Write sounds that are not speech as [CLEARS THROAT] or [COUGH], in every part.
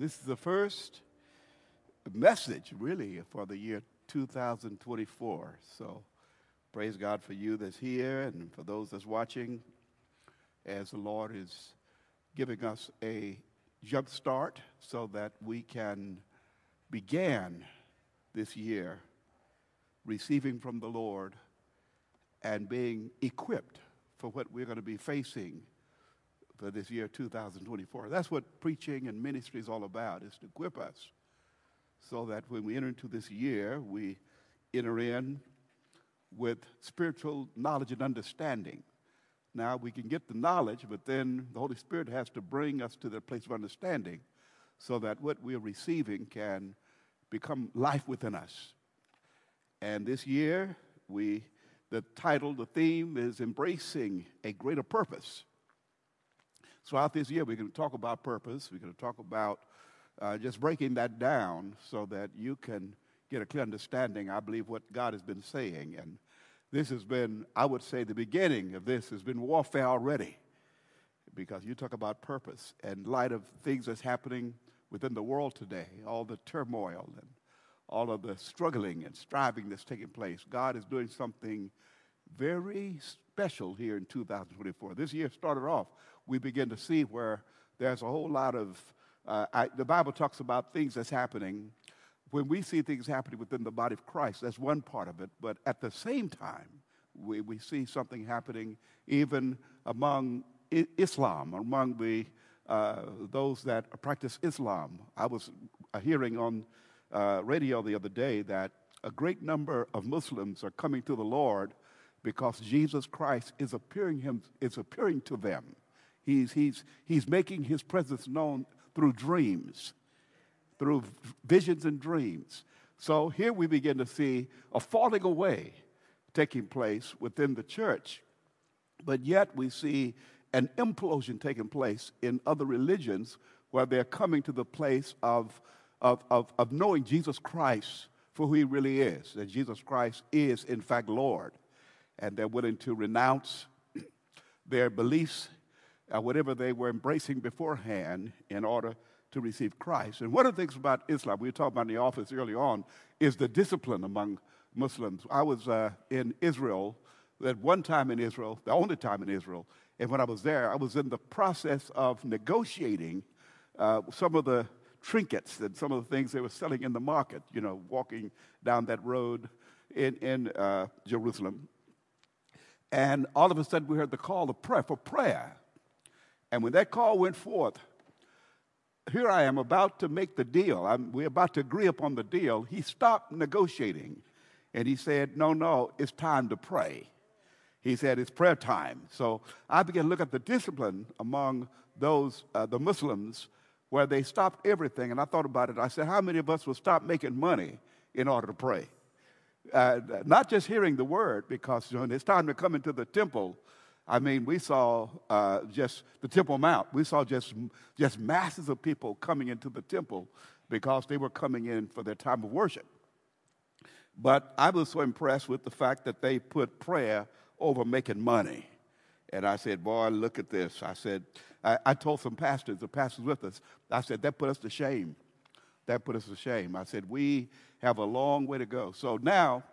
this is the first message, really, for the year 2024. So praise God for you that's here and for those that's watching as the Lord is giving us a jump start so that we can begin this year receiving from the Lord and being equipped for what we're going to be facing for this year 2024. That's what preaching and ministry is all about, is to equip us so that when we enter into this year, we enter in with spiritual knowledge and understanding. Now, we can get the knowledge, but then the Holy Spirit has to bring us to the place of understanding so that what we're receiving can become life within us. And this year, we, the title, the theme is Embracing a Greater Purpose. Throughout this year, we're going to talk about purpose. We're going to talk about uh, just breaking that down so that you can get a clear understanding, I believe, what God has been saying. And this has been, I would say, the beginning of this has been warfare already. Because you talk about purpose and light of things that's happening within the world today, all the turmoil and all of the struggling and striving that's taking place. God is doing something very special here in 2024. This year started off, we begin to see where there's a whole lot of, uh, I, the Bible talks about things that's happening. When we see things happening within the body of Christ, that's one part of it. But at the same time, we, we see something happening even among I- Islam, among the, uh, those that practice Islam. I was hearing on uh, radio the other day that a great number of Muslims are coming to the Lord because Jesus Christ is appearing, him, is appearing to them. He's, he's, he's making his presence known through dreams, through visions and dreams. So here we begin to see a falling away taking place within the church. But yet we see an implosion taking place in other religions where they're coming to the place of, of, of, of knowing Jesus Christ for who he really is, that Jesus Christ is, in fact, Lord. And they're willing to renounce [CLEARS THROAT] their beliefs, uh, whatever they were embracing beforehand, in order to receive Christ. And one of the things about Islam, we were talking about in the office early on, is the discipline among Muslims. I was uh, in Israel at one time in Israel, the only time in Israel, and when I was there, I was in the process of negotiating uh, some of the trinkets and some of the things they were selling in the market, you know, walking down that road in, in uh, Jerusalem. And all of a sudden, we heard the call of prayer for prayer. And when that call went forth, here I am about to make the deal. I'm, we're about to agree upon the deal. He stopped negotiating and he said, No, no, it's time to pray. He said, It's prayer time. So I began to look at the discipline among those, uh, the Muslims, where they stopped everything. And I thought about it. I said, How many of us will stop making money in order to pray? Uh, not just hearing the word, because when it's time to come into the temple, I mean, we saw uh, just the Temple Mount. We saw just, just masses of people coming into the temple because they were coming in for their time of worship. But I was so impressed with the fact that they put prayer over making money. And I said, Boy, look at this. I said, I, I told some pastors, the pastors with us, I said, that put us to shame. That put us to shame. I said, we have a long way to go. So now,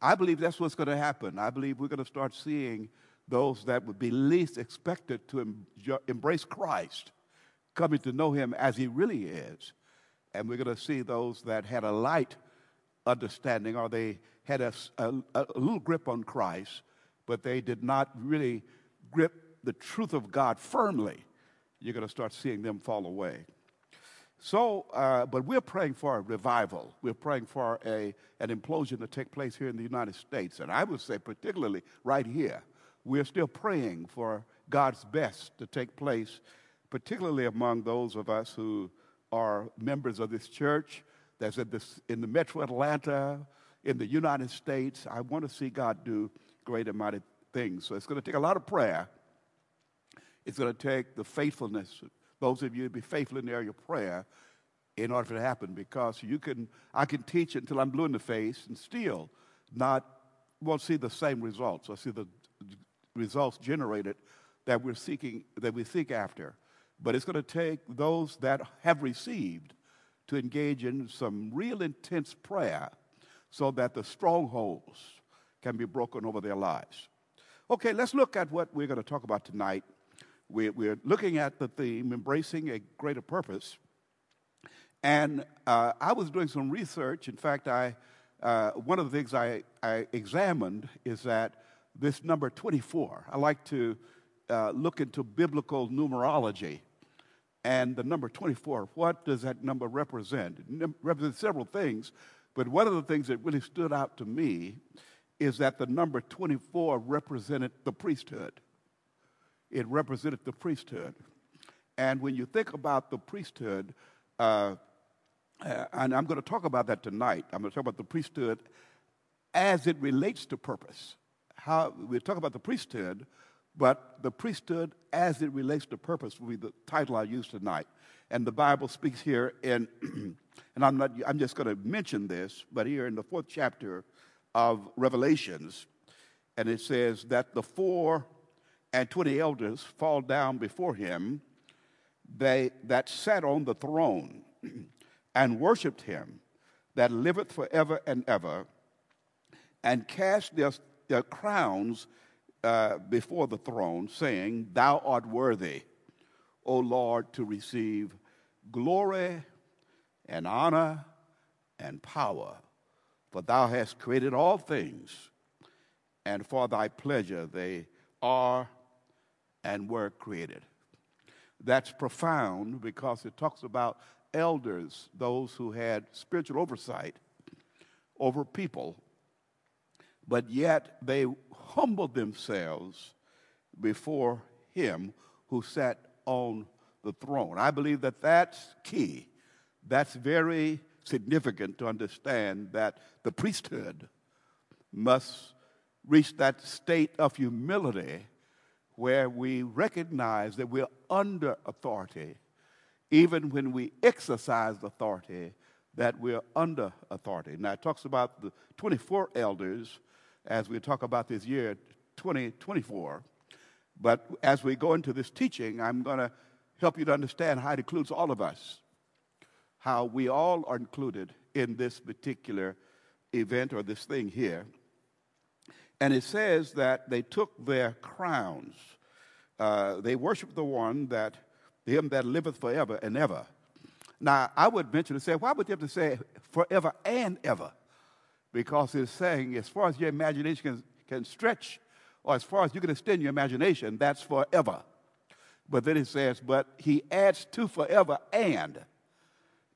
I believe that's what's going to happen. I believe we're going to start seeing those that would be least expected to em- embrace Christ, coming to know him as he really is. And we're going to see those that had a light understanding or they had a, a, a, little grip on Christ, but they did not really grip the truth of God firmly. You're going to start seeing them fall away. So, uh, but we're praying for a revival. We're praying for a, an implosion to take place here in the United States. And I would say, particularly right here, we're still praying for God's best to take place, particularly among those of us who are members of this church that's in, this, in the metro Atlanta, in the United States. I want to see God do great and mighty things. So it's going to take a lot of prayer. It's going to take the faithfulness. Those of you to be faithful in the area of prayer in order for it to happen because you can, I can teach it until I'm blue in the face and still not, won't see the same results. I see the results generated that we're seeking, that we seek after. but it's going to take those that have received to engage in some real intense prayer so that the strongholds can be broken over their lives. Okay, let's look at what we're going to talk about tonight. We're, we're looking at the theme, embracing a greater purpose. And uh, I was doing some research. In fact, I, uh, one of the things I, I, examined is that this number 24, I like to uh, look into biblical numerology. And the number 24, what does that number represent? It represents several things, but one of the things that really stood out to me is that the number 24 represented the priesthood. It represented the priesthood. And when you think about the priesthood, uh, uh, and I'm going to talk about that tonight. I'm going to talk about the priesthood as it relates to purpose. How we talk about the priesthood, but the priesthood as it relates to purpose will be the title I use tonight. And the Bible speaks here in, [CLEARS THROAT] and I'm not, I'm just going to mention this, but here in the fourth chapter of Revelations, and it says that the four and twenty elders fall down before him, they that sat on the throne [CLEARS THROAT] and worshiped him that liveth forever and ever, and cast their, their crowns uh, before the throne, saying, Thou art worthy, O Lord, to receive glory and honor and power, for thou hast created all things, and for thy pleasure they are and were created. That's profound because it talks about elders, those who had spiritual oversight over people, but yet they humbled themselves before him who sat on the throne. I believe that that's key. That's very significant to understand that the priesthood must reach that state of humility where we recognize that we're under authority even when we exercise authority, that we're under authority. Now, it talks about the 24 elders as we talk about this year 2024. But as we go into this teaching, I'm going to help you to understand how it includes all of us, how we all are included in this particular event or this thing here. And it says that they took their crowns. Uh, they worshiped the one that him that liveth forever and ever. Now, I would venture to say, why would you have to say forever and ever? Because it's saying, as far as your imagination can, can stretch, or as far as you can extend your imagination, that's forever. But then it says, but he adds to forever and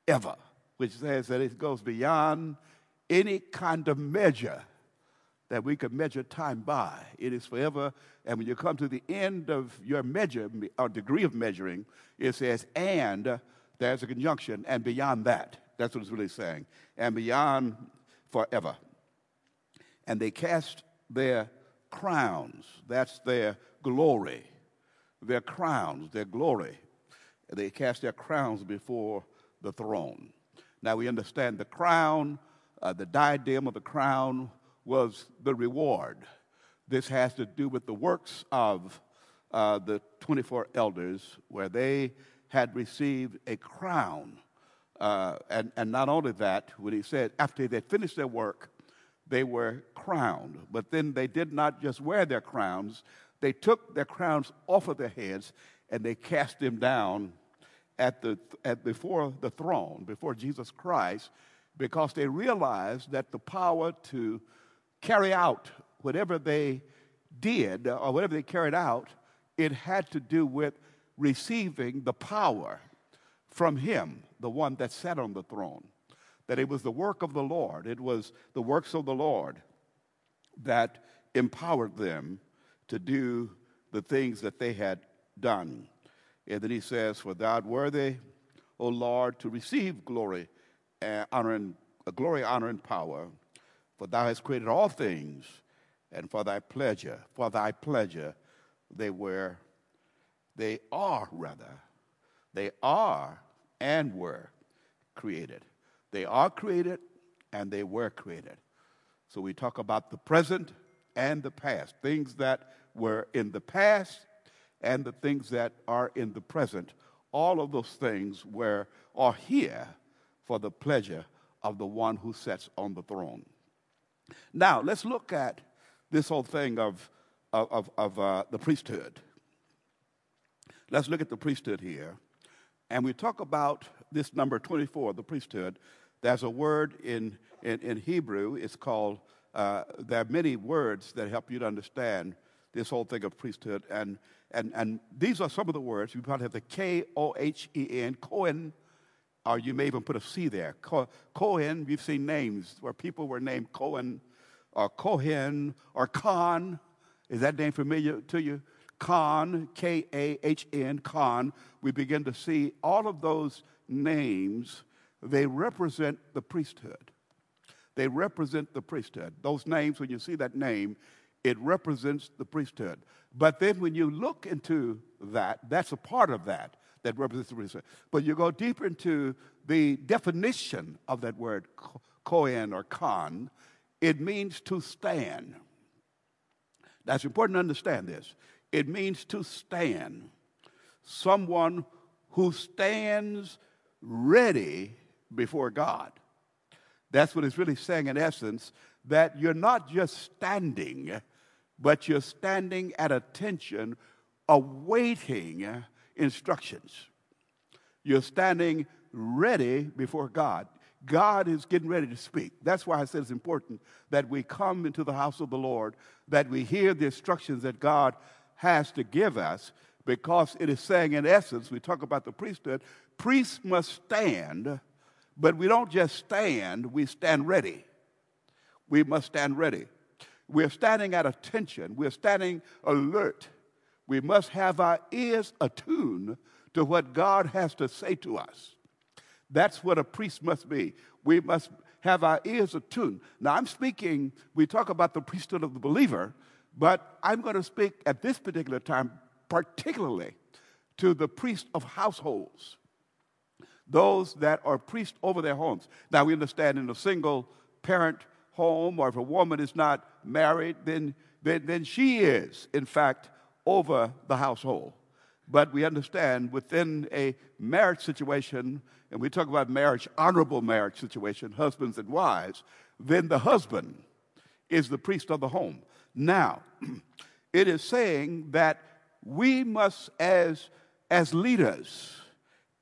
ever, which says that it goes beyond any kind of measure that we could measure time by. It is forever. And when you come to the end of your measure or degree of measuring, it says, and there's a conjunction, and beyond that. That's what it's really saying. And beyond forever. And they cast their crowns. That's their glory. Their crowns, their glory. They cast their crowns before the throne. Now we understand the crown, uh, the diadem of the crown was the reward. This has to do with the works of uh, the 24 elders, where they had received a crown. Uh, and, and not only that, when he said after they finished their work, they were crowned. But then they did not just wear their crowns, they took their crowns off of their heads and they cast them down at the, at, before the throne, before Jesus Christ, because they realized that the power to carry out whatever they did or whatever they carried out, it had to do with receiving the power from Him, the one that sat on the throne. That it was the work of the Lord, it was the works of the Lord that empowered them to do the things that they had done. And then he says, For thou art worthy, O Lord, to receive glory, and honor, and uh, glory, honor, and power for thou hast created all things, and for thy pleasure, for thy pleasure, they were, they are rather, they are and were created. They are created and they were created. So we talk about the present and the past, things that were in the past and the things that are in the present. all of those things were are here for the pleasure of the one who sits on the throne. Now, let's look at this whole thing of, of, of uh, the priesthood. Let's look at the priesthood here. And we talk about this number 24, the priesthood. There's a word in, in, in Hebrew, it's called, uh, there are many words that help you to understand this whole thing of priesthood. And, and, and these are some of the words. You probably have the K O H E N, Cohen, or you may even put a C there. Cohen, we've seen names where people were named Cohen or Cohen or Kahn. Is that name familiar to you? Kahn, K A H N, Kahn. We begin to see all of those names, they represent the priesthood. They represent the priesthood. Those names, when you see that name, it represents the priesthood. But then when you look into that, that's a part of that that represents the priesthood. But you go deeper into the definition of that word, Kohen or Kahn, it means to stand. That's important to understand this. It means to stand. Someone who stands ready before God. That's what it's really saying in essence that you're not just standing, but you're standing at attention, awaiting instructions. You're standing ready before God. God is getting ready to speak. That's why I said it's important that we come into the house of the Lord, that we hear the instructions that God has to give us, because it is saying, in essence, we talk about the priesthood, priests must stand, but we don't just stand, we stand ready. We must stand ready. We're standing at attention, we're standing alert. We must have our ears attuned to what God has to say to us. That's what a priest must be. We must have our ears attuned. Now, I'm speaking, we talk about the priesthood of the believer, but I'm going to speak at this particular time, particularly to the priest of households, those that are priests over their homes. Now, we understand in a single parent home, or if a woman is not married, then, then, then she is, in fact, over the household. But we understand within a marriage situation, and we talk about marriage, honorable marriage situation, husbands and wives, then the husband is the priest of the home. Now, [CLEARS THROAT] it is saying that we must, as, as leaders,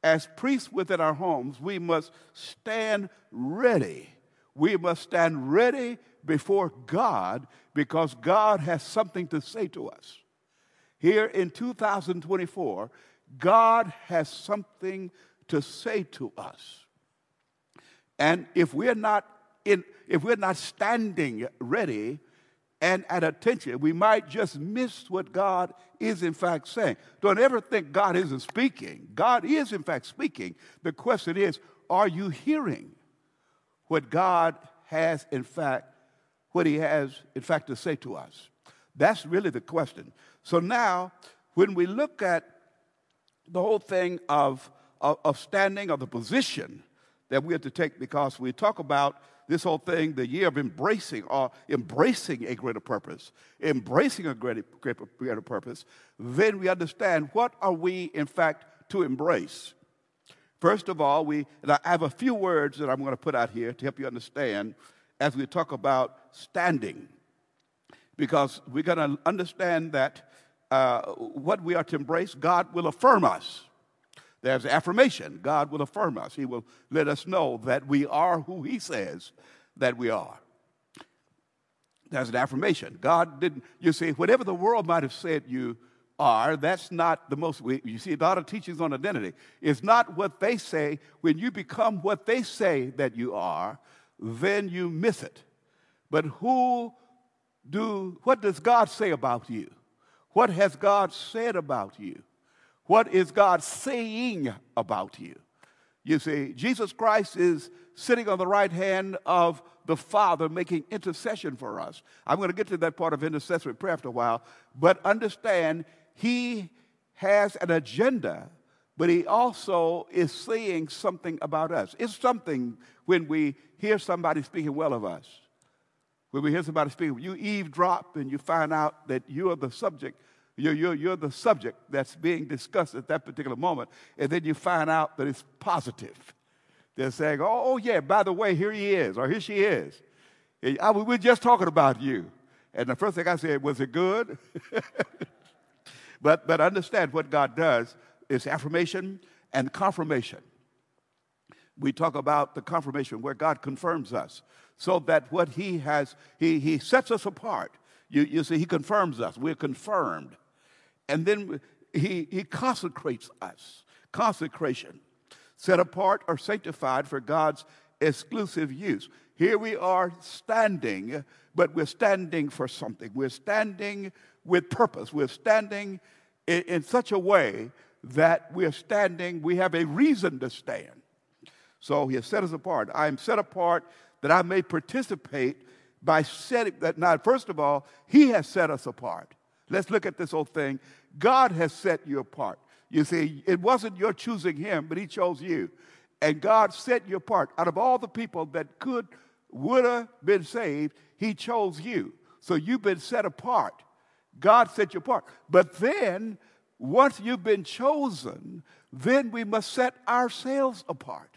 as priests within our homes, we must stand ready. We must stand ready before God because God has something to say to us. Here in 2024, God has something to say to us. And if we're not in, if we're not standing ready and at attention, we might just miss what God is in fact saying. Don't ever think God isn't speaking. God is in fact speaking. The question is, are you hearing what God has in fact, what he has in fact to say to us? That's really the question. So now, when we look at the whole thing of of, of standing, of the position that we have to take because we talk about this whole thing, the year of embracing or embracing a greater purpose, embracing a greater, greater purpose, then we understand what are we, in fact, to embrace. First of all, we, and I have a few words that I'm going to put out here to help you understand as we talk about standing. Because we're going to understand that uh, what we are to embrace, God will affirm us. There's affirmation. God will affirm us. He will let us know that we are who He says that we are. There's an affirmation. God didn't, you see, whatever the world might have said you are, that's not the most, you see, a lot of teachings on identity. It's not what they say. When you become what they say that you are, then you miss it. But who do, what does God say about you? What has God said about you? What is God saying about you? You see, Jesus Christ is sitting on the right hand of the Father making intercession for us. I'm going to get to that part of intercessory prayer after a while, but understand He has an agenda, but He also is saying something about us. It's something when we hear somebody speaking well of us. When we hear somebody speak, you eavesdrop and you find out that you are the subject You're, you're, you're the subject that's being discussed at that particular moment, and then you find out that it's positive. They're saying, oh, oh yeah, by the way, here he is, or here she is. I, oh, we're just talking about you. And the first thing I said, was it good? [LAUGHS] but, but understand what God does is affirmation and confirmation. We talk about the confirmation where God confirms us so that what he has, he, he sets us apart. You, you see, he confirms us. We're confirmed. And then he, he consecrates us. Consecration. Set apart or sanctified for God's exclusive use. Here we are standing, but we're standing for something. We're standing with purpose. We're standing in, in such a way that we're standing, we have a reason to stand. So he has set us apart. I am set apart that I may participate by setting that. Now, first of all, he has set us apart. Let's look at this whole thing. God has set you apart. You see, it wasn't your choosing him, but he chose you. And God set you apart. Out of all the people that could, would have been saved, he chose you. So you've been set apart. God set you apart. But then, once you've been chosen, then we must set ourselves apart.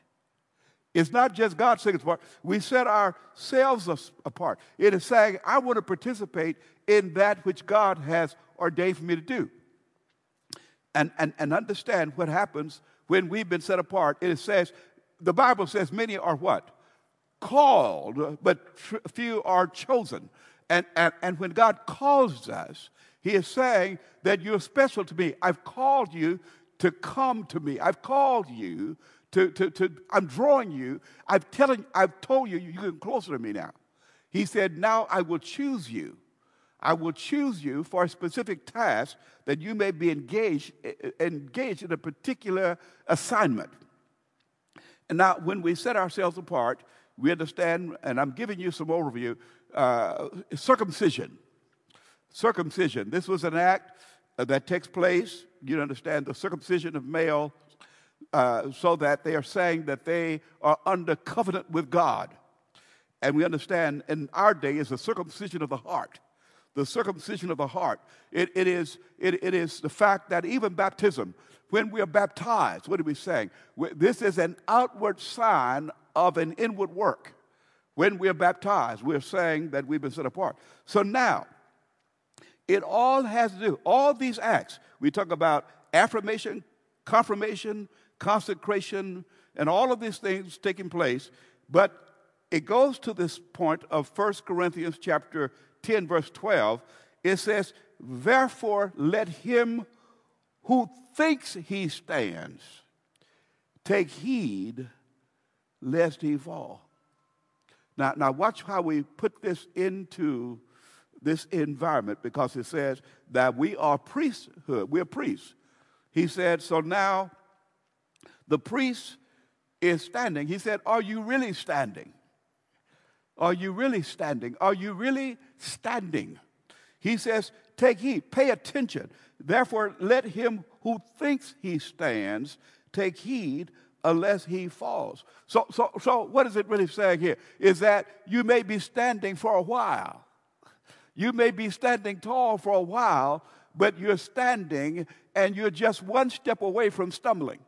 It's not just God setting us apart. We set ourselves apart. It is saying, I want to participate in that which God has ordained for me to do. And, and, and understand what happens when we've been set apart. It says, the Bible says, many are what? Called, but few are chosen. And, and, and when God calls us, He is saying that you're special to me. I've called you to come to me. I've called you to, to, to I'm drawing you. I've telling, I've told you, you're getting closer to me now. He said, now I will choose you. I will choose you for a specific task that you may be engaged, engaged in a particular assignment. And now, when we set ourselves apart, we understand, and I'm giving you some overview uh, circumcision. Circumcision. This was an act that takes place, you understand, the circumcision of male uh, so that they are saying that they are under covenant with God. And we understand in our day is the circumcision of the heart. The circumcision of the heart. It, it, is, it, it is the fact that even baptism, when we are baptized, what are we saying? This is an outward sign of an inward work. When we are baptized, we're saying that we've been set apart. So now, it all has to do, all these acts, we talk about affirmation, confirmation, consecration, and all of these things taking place. But it goes to this point of 1 Corinthians chapter 10, verse 12. It says, Therefore, let him who thinks he stands take heed lest he fall. Now, now watch how we put this into this environment because it says that we are priesthood. We're priests. He said, so now the priest is standing. He said, Are you really standing? Are you really standing? Are you really standing? He says, Take heed, pay attention. Therefore, let him who thinks he stands take heed unless he falls. So, so, so what is it really saying here? Is that you may be standing for a while. You may be standing tall for a while, but you're standing and you're just one step away from stumbling.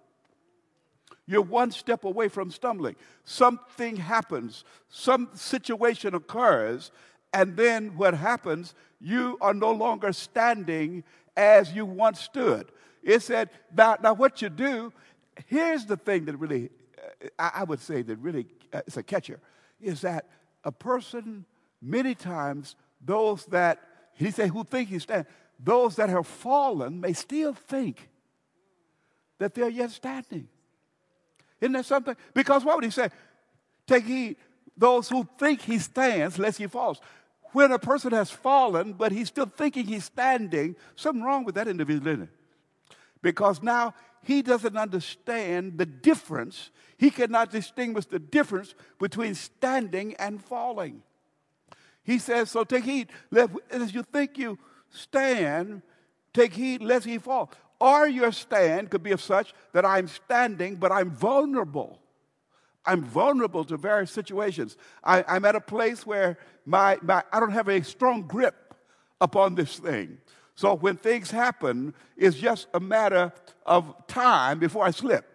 You're one step away from stumbling. Something happens, some situation occurs, and then what happens, you are no longer standing as you once stood. It said, now, now what you do, here's the thing that really, uh, I would say that really, uh, it's a catcher, is that a person, many times, those that, he said, who think he stand, those that have fallen may still think that they're yet standing. Isn't that something? Because what would he say? Take heed, those who think he stands, lest he falls. When a person has fallen, but he's still thinking he's standing, something wrong with that individual, isn't it? Because now he doesn't understand the difference. He cannot distinguish the difference between standing and falling. He says, So take heed, as you think you stand, take heed lest he fall or your stand could be of such that I'm standing, but I'm vulnerable. I'm vulnerable to various situations. I, am at a place where my, my, I don't have a strong grip upon this thing. So when things happen, it's just a matter of time before I slip.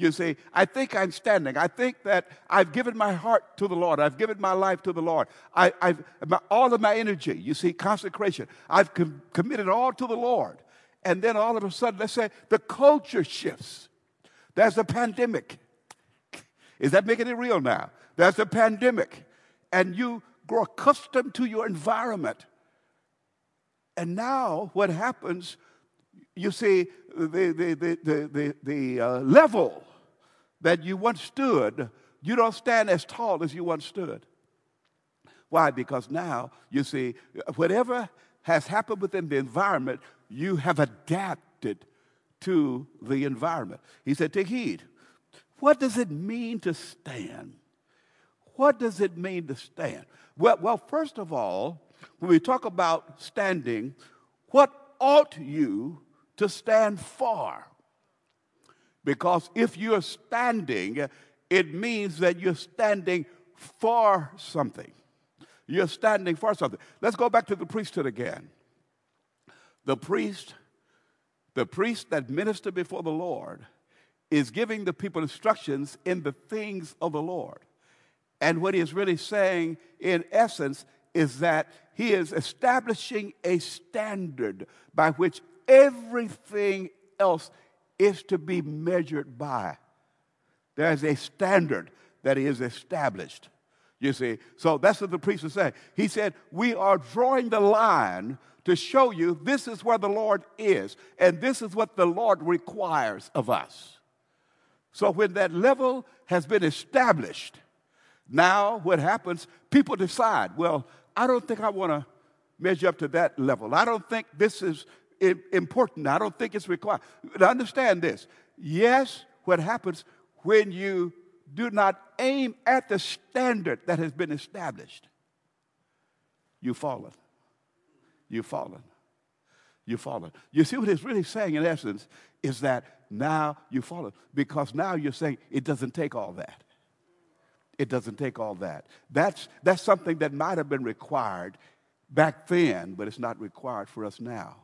You see, I think I'm standing. I think that I've given my heart to the Lord. I've given my life to the Lord. I, have all of my energy, you see, consecration. I've com- committed all to the Lord. And then all of a sudden, let's say the culture shifts. There's a pandemic. Is that making it real now? There's a pandemic. And you grow accustomed to your environment. And now what happens, you see, the, the, the, the, the, the uh, level that you once stood, you don't stand as tall as you once stood. Why? Because now, you see, whatever has happened within the environment, you have adapted to the environment. He said, Take heed. What does it mean to stand? What does it mean to stand? Well, well, first of all, when we talk about standing, what ought you to stand for? Because if you're standing, it means that you're standing for something. You're standing for something. Let's go back to the priesthood again. The priest, the priest that minister before the Lord, is giving the people instructions in the things of the Lord. And what he is really saying, in essence, is that he is establishing a standard by which everything else is to be measured by. There's a standard that is established. You see, so that's what the priest is saying. He said, We are drawing the line to show you this is where the Lord is, and this is what the Lord requires of us. So when that level has been established, now what happens? People decide, well, I don't think I want to measure up to that level. I don't think this is important. I don't think it's required. understand this. Yes, what happens when you do not aim at the standard that has been established, you've fallen. You've fallen. You've fallen. You see what it's really saying in essence is that now you've fallen because now you're saying it doesn't take all that. It doesn't take all that. That's, that's something that might have been required back then, but it's not required for us now.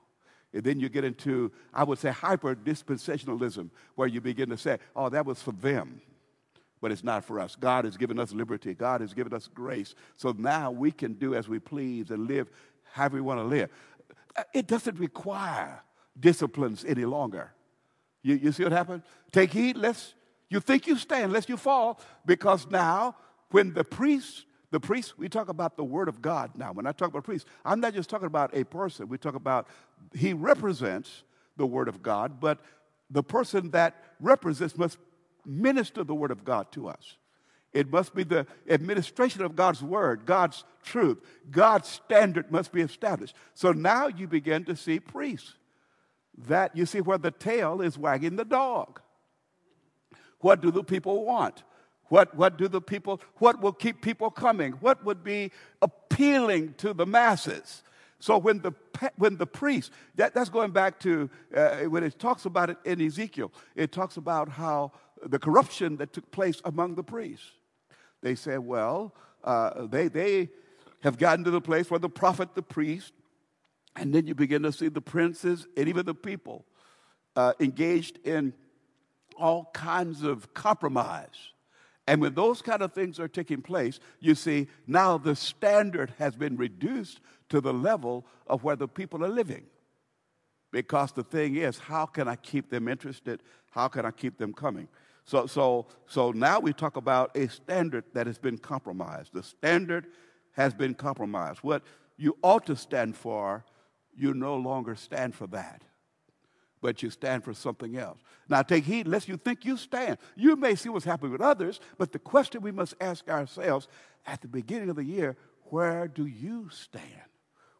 And then you get into, I would say, hyper dispensationalism, where you begin to say, oh, that was for them, but it's not for us. God has given us liberty, God has given us grace. So now we can do as we please and live however we want to live. Uh, it doesn't require disciplines any longer. You, you see what happened? Take heed, lest you think you stand, lest you fall, because now when the priest the priest, we talk about the word of God now. When I talk about priest, I'm not just talking about a person. We talk about he represents the word of God, but the person that represents must minister the word of God to us. It must be the administration of God's word, God's truth, God's standard must be established. So now you begin to see priests that you see where the tail is wagging the dog. What do the people want? What, what do the people, what will keep people coming? What would be appealing to the masses? So when the, when the priest, that, that's going back to uh, when it talks about it in Ezekiel, it talks about how the corruption that took place among the priests. They said, well, uh, they, they have gotten to the place where the prophet, the priest, and then you begin to see the princes and even the people uh, engaged in all kinds of compromise and when those kind of things are taking place, you see, now the standard has been reduced to the level of where the people are living. Because the thing is, how can I keep them interested? How can I keep them coming? So, so, so now we talk about a standard that has been compromised. The standard has been compromised. What you ought to stand for, you no longer stand for that but you stand for something else. Now take heed lest you think you stand. You may see what's happening with others, but the question we must ask ourselves at the beginning of the year, where do you stand?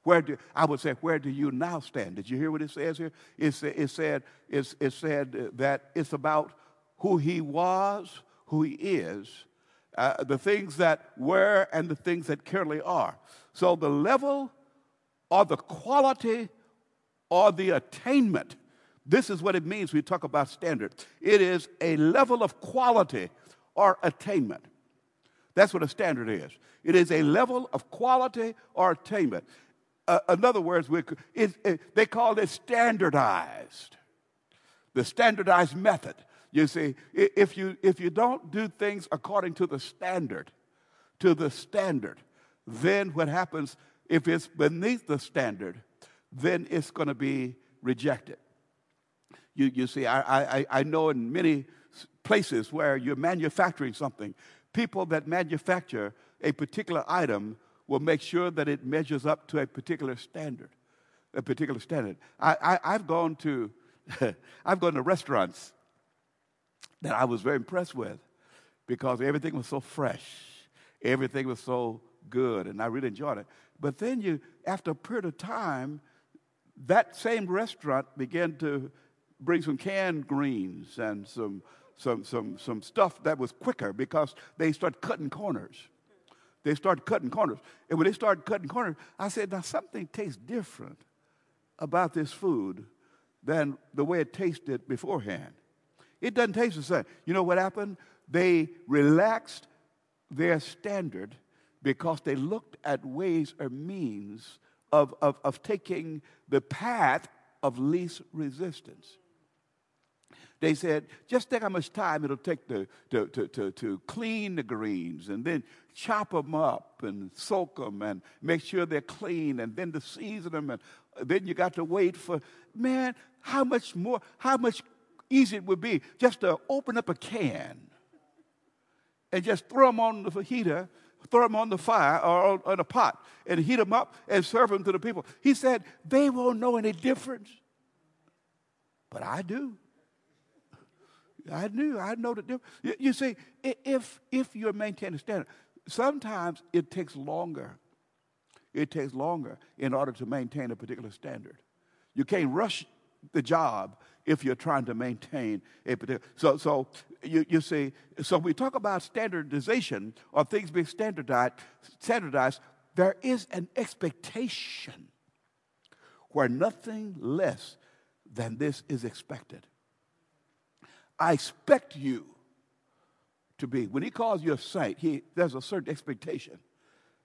Where do I would say, where do you now stand? Did you hear what it says here? It, it said it's, it said that it's about who he was, who he is, uh, the things that were, and the things that currently are. So the level or the quality or the attainment this is what it means we talk about standard. It is a level of quality or attainment. That's what a standard is. It is a level of quality or attainment. Uh, in other words, it, it, they call it standardized. The standardized method. You see, if you, if you don't do things according to the standard, to the standard, then what happens if it's beneath the standard, then it's going to be rejected. You, you see, I, I, I know in many places where you're manufacturing something, people that manufacture a particular item will make sure that it measures up to a particular standard. A particular standard. I, I, have gone to [LAUGHS] I've gone to restaurants that I was very impressed with because everything was so fresh, everything was so good, and I really enjoyed it. But then you, after a period of time, that same restaurant began to bring some canned greens and some some some some stuff that was quicker because they started cutting corners. They started cutting corners. And when they started cutting corners, I said, now something tastes different about this food than the way it tasted beforehand. It doesn't taste the same. You know what happened? They relaxed their standard because they looked at ways or means of, of, of taking the path of least resistance. They said, just think how much time it'll take to, to, to, to, to clean the greens and then chop them up and soak them and make sure they're clean and then to season them. And uh, then you got to wait for, man, how much more, how much easier it would be just to open up a can and just throw them on the heater, throw them on the fire or on a pot and heat them up and serve them to the people. He said, they won't know any difference. But I do. I knew, I know the difference. You, see, if, if you're maintaining a standard, sometimes it takes longer. It takes longer in order to maintain a particular standard. You can't rush the job if you're trying to maintain a particular. So, so you, you see, so we talk about standardization or things being standardized, standardized, there is an expectation where nothing less than this is expected. I expect you to be. When he calls you a saint, he, there's a certain expectation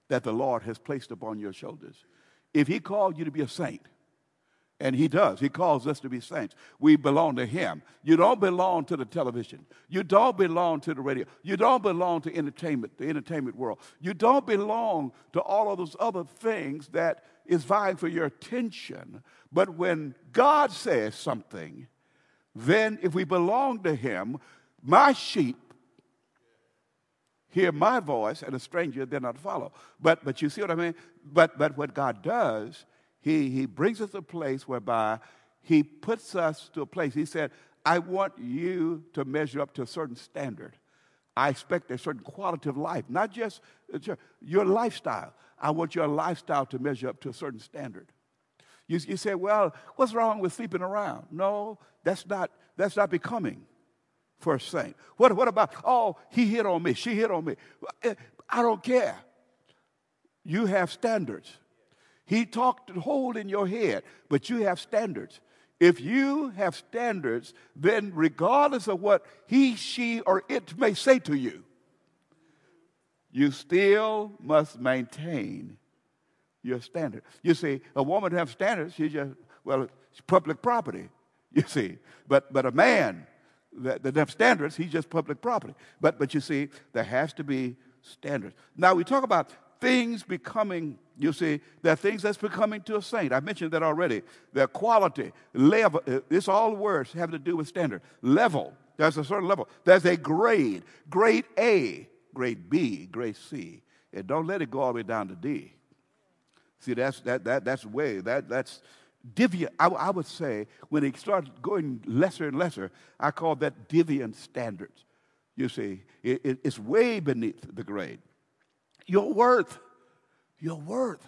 that the Lord has placed upon your shoulders. If he called you to be a saint, and he does. He calls us to be saints. We belong to him. You don't belong to the television. You don't belong to the radio. You don't belong to entertainment, the entertainment world. You don't belong to all of those other things that is vying for your attention. But when God says something, then if we belong to him, my sheep hear my voice and a stranger they're not follow. But but you see what I mean? But but what God does, he he brings us a place whereby he puts us to a place. He said, I want you to measure up to a certain standard. I expect a certain quality of life, not just uh, your lifestyle. I want your lifestyle to measure up to a certain standard. You, you say, well, what's wrong with sleeping around? No, that's not, that's not becoming for a saint. What, what about, oh, he hit on me, she hit on me. Eh, I don't care. You have standards. He talked to hold in your head, but you have standards. If you have standards, then regardless of what he, she, or it may say to you, you still must maintain your standard. You see, a woman have standards, she just, well, it's public property, [LAUGHS] you see. But, but a man that, that have standards, he's just public property. But, but you see, there has to be standards. Now, we talk about things becoming, you see, there are things that's becoming to a saint. I mentioned that already. Their quality, level, uh, it's all words having to do with standard. Level, there's a certain level. There's a grade, grade A, grade B, grade C. And don't let it go all the way down to D. See, that's, that, that, that's way, that, that's deviant. I, I would say when it starts going lesser and lesser, I call that deviant standards. You see, it, it, it's way beneath the grade. Your worth, your worth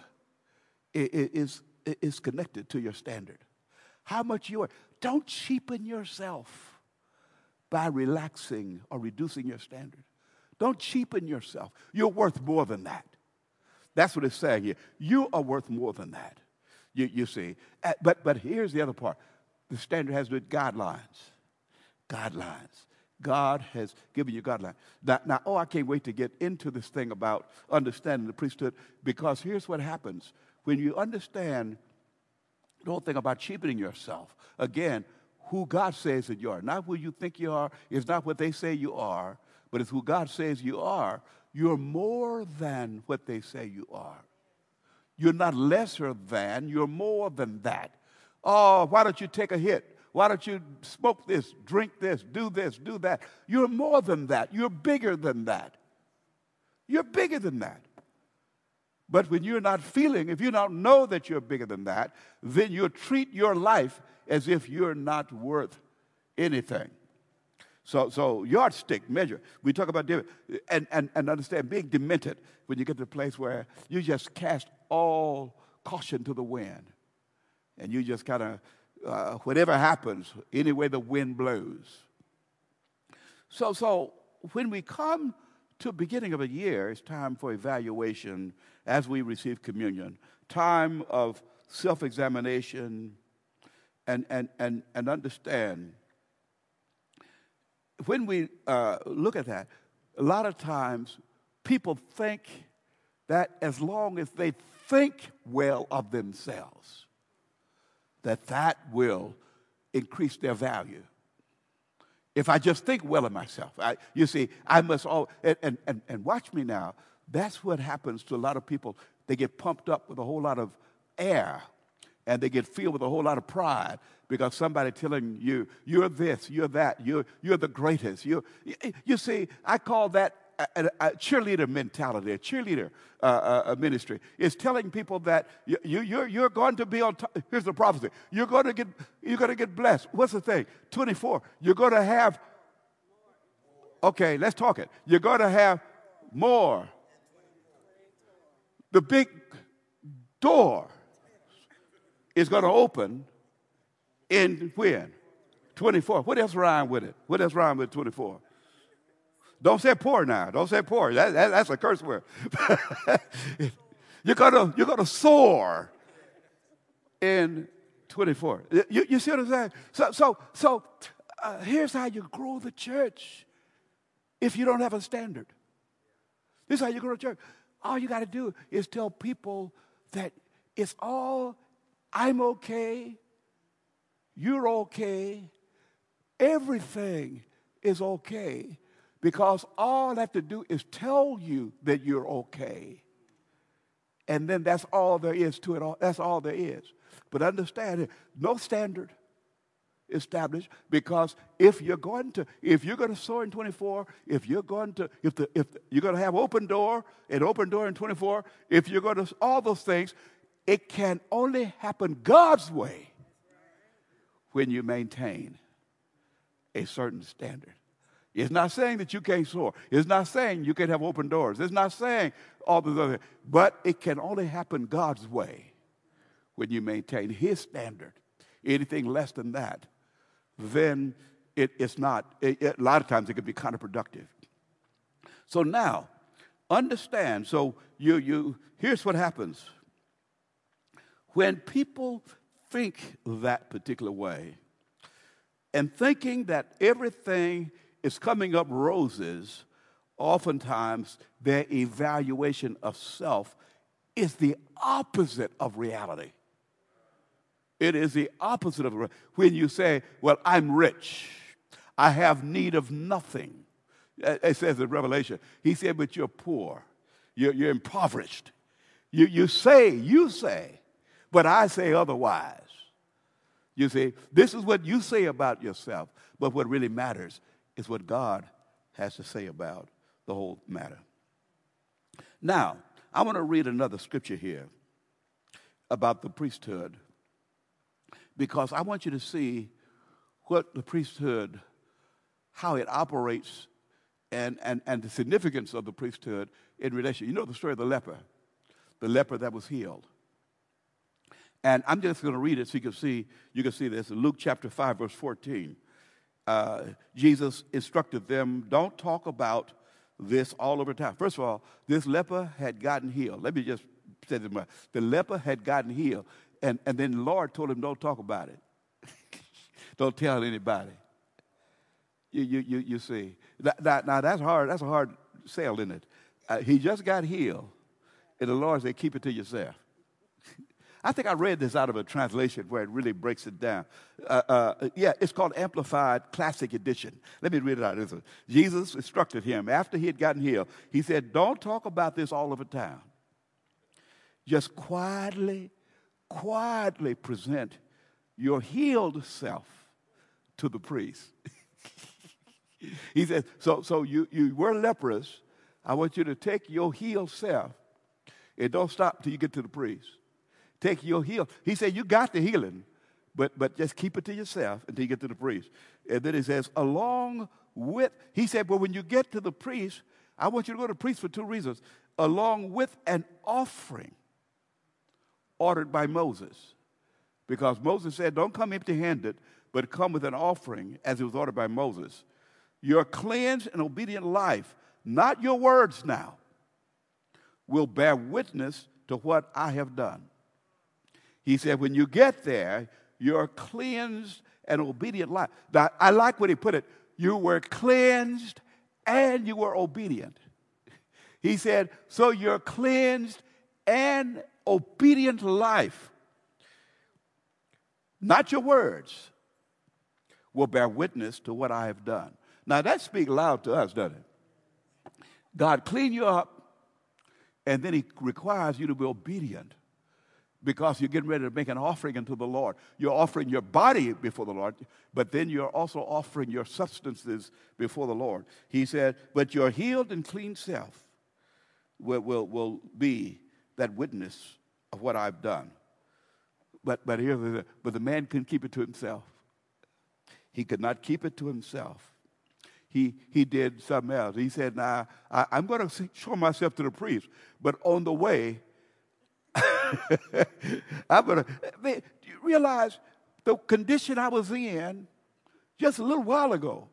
is, is connected to your standard. How much you are. Don't cheapen yourself by relaxing or reducing your standard. Don't cheapen yourself. You're worth more than that. That's what it's saying here. You are worth more than that, you, you see. But, but here's the other part the standard has to with guidelines. Guidelines. God has given you guidelines. Now, now, oh, I can't wait to get into this thing about understanding the priesthood because here's what happens when you understand, the whole thing about cheapening yourself. Again, who God says that you are, not who you think you are, is not what they say you are, but it's who God says you are. You're more than what they say you are. You're not lesser than, you're more than that. Oh, why don't you take a hit? Why don't you smoke this, drink this, do this, do that? You're more than that. You're bigger than that. You're bigger than that. But when you're not feeling, if you don't know that you're bigger than that, then you treat your life as if you're not worth anything. So, so yardstick measure. We talk about and, and, and understand being demented when you get to the place where you just cast all caution to the wind. And you just kind of, uh, whatever happens, any way the wind blows. So, so when we come to beginning of a year, it's time for evaluation as we receive communion, time of self examination and, and, and, and understand. When we uh, look at that, a lot of times people think that as long as they think well of themselves, that that will increase their value. If I just think well of myself, I, you see, I must all, and, and, and watch me now. That's what happens to a lot of people. They get pumped up with a whole lot of air and they get filled with a whole lot of pride because somebody telling you, you're this, you're that, you're, you're the greatest. you you see, I call that a, a, cheerleader mentality, a cheerleader uh, uh, ministry. Is telling people that you, you, you're, you're going to be on top. Here's the prophecy. You're going to get, you're going to get blessed. What's the thing? 24. You're going to have, okay, let's talk it. You're going to have more. The big door is going to open in when? 24. What else rhyme with it? What else rhyme with 24? Don't say poor now. Don't say poor. That, that, that's a curse word. [LAUGHS] you're gonna you're gonna soar in 24. You, you see what I'm saying? So so so uh, here's how you grow the church. If you don't have a standard, this is how you grow the church. All you got to do is tell people that it's all I'm okay, you're okay, everything is okay because all I have to do is tell you that you're okay. And then that's all there is to it. All. That's all there is. But understand it, no standard established because if you're going to if you're going to soar in 24 if you're going to if the if you're going to have open door an open door in 24 if you're going to all those things it can only happen god's way when you maintain a certain standard it's not saying that you can't soar. It's not saying you can't have open doors. It's not saying all this other, but it can only happen God's way when you maintain His standard. Anything less than that, then it, it's not. It, it, a lot of times it can be counterproductive. So now, understand. So you you here's what happens when people think that particular way, and thinking that everything is coming up roses, oftentimes their evaluation of self is the opposite of reality. It is the opposite of when you say, Well, I'm rich, I have need of nothing. Uh, it says in Revelation, He said, But you're poor, you're, you're impoverished. You, you say, you say, but I say otherwise. You see, this is what you say about yourself, but what really matters is what God has to say about the whole matter. Now, I want to read another scripture here about the priesthood because I want you to see what the priesthood, how it operates, and, and, and the significance of the priesthood in relation. You know the story of the leper, the leper that was healed. And I'm just going to read it so you can see, you can see this Luke chapter 5, verse 14 uh, Jesus instructed them don't talk about this all over town. First of all, this leper had gotten healed. Let me just say this. Much. The leper had gotten healed. And, and then the Lord told him, don't talk about it. [LAUGHS] don't tell anybody. You, you, you, you see. Now, now, that's hard. That's a hard sell, isn't it? Uh, he just got healed. And the Lord said, keep it to yourself. I think I read this out of a translation where it really breaks it down. Uh, uh, yeah, it's called Amplified Classic Edition. Let me read it out. Jesus instructed him after he had gotten healed. He said, Don't talk about this all over town. Just quietly, quietly present your healed self to the priest. [LAUGHS] he said, So, so you, you were leprous. I want you to take your healed self and don't stop till you get to the priest. Take your heal. He said, You got the healing, but, but just keep it to yourself until you get to the priest. And then he says, Along with, he said, Well, when you get to the priest, I want you to go to the priest for two reasons. Along with an offering ordered by Moses. Because Moses said, Don't come empty handed, but come with an offering as it was ordered by Moses. Your cleansed and obedient life, not your words now, will bear witness to what I have done. He said, when you get there, you're cleansed and obedient life. Now, I like what he put it. You were cleansed and you were obedient. He said, so you're cleansed and obedient life. Not your words will bear witness to what I have done. Now that speaks loud to us, doesn't it? God clean you up, and then he requires you to be obedient because you're getting ready to make an offering unto the Lord. You're offering your body before the Lord, but then you're also offering your substances before the Lord. He said, But your healed and clean self will, will, will be that witness of what I've done. But, but, here, but the man couldn't keep it to himself. He could not keep it to himself. He, he did something else. He said, Now, I, I'm going to show myself to the priest, but on the way, [LAUGHS] I'm gonna. do you realize the condition I was in just a little while ago,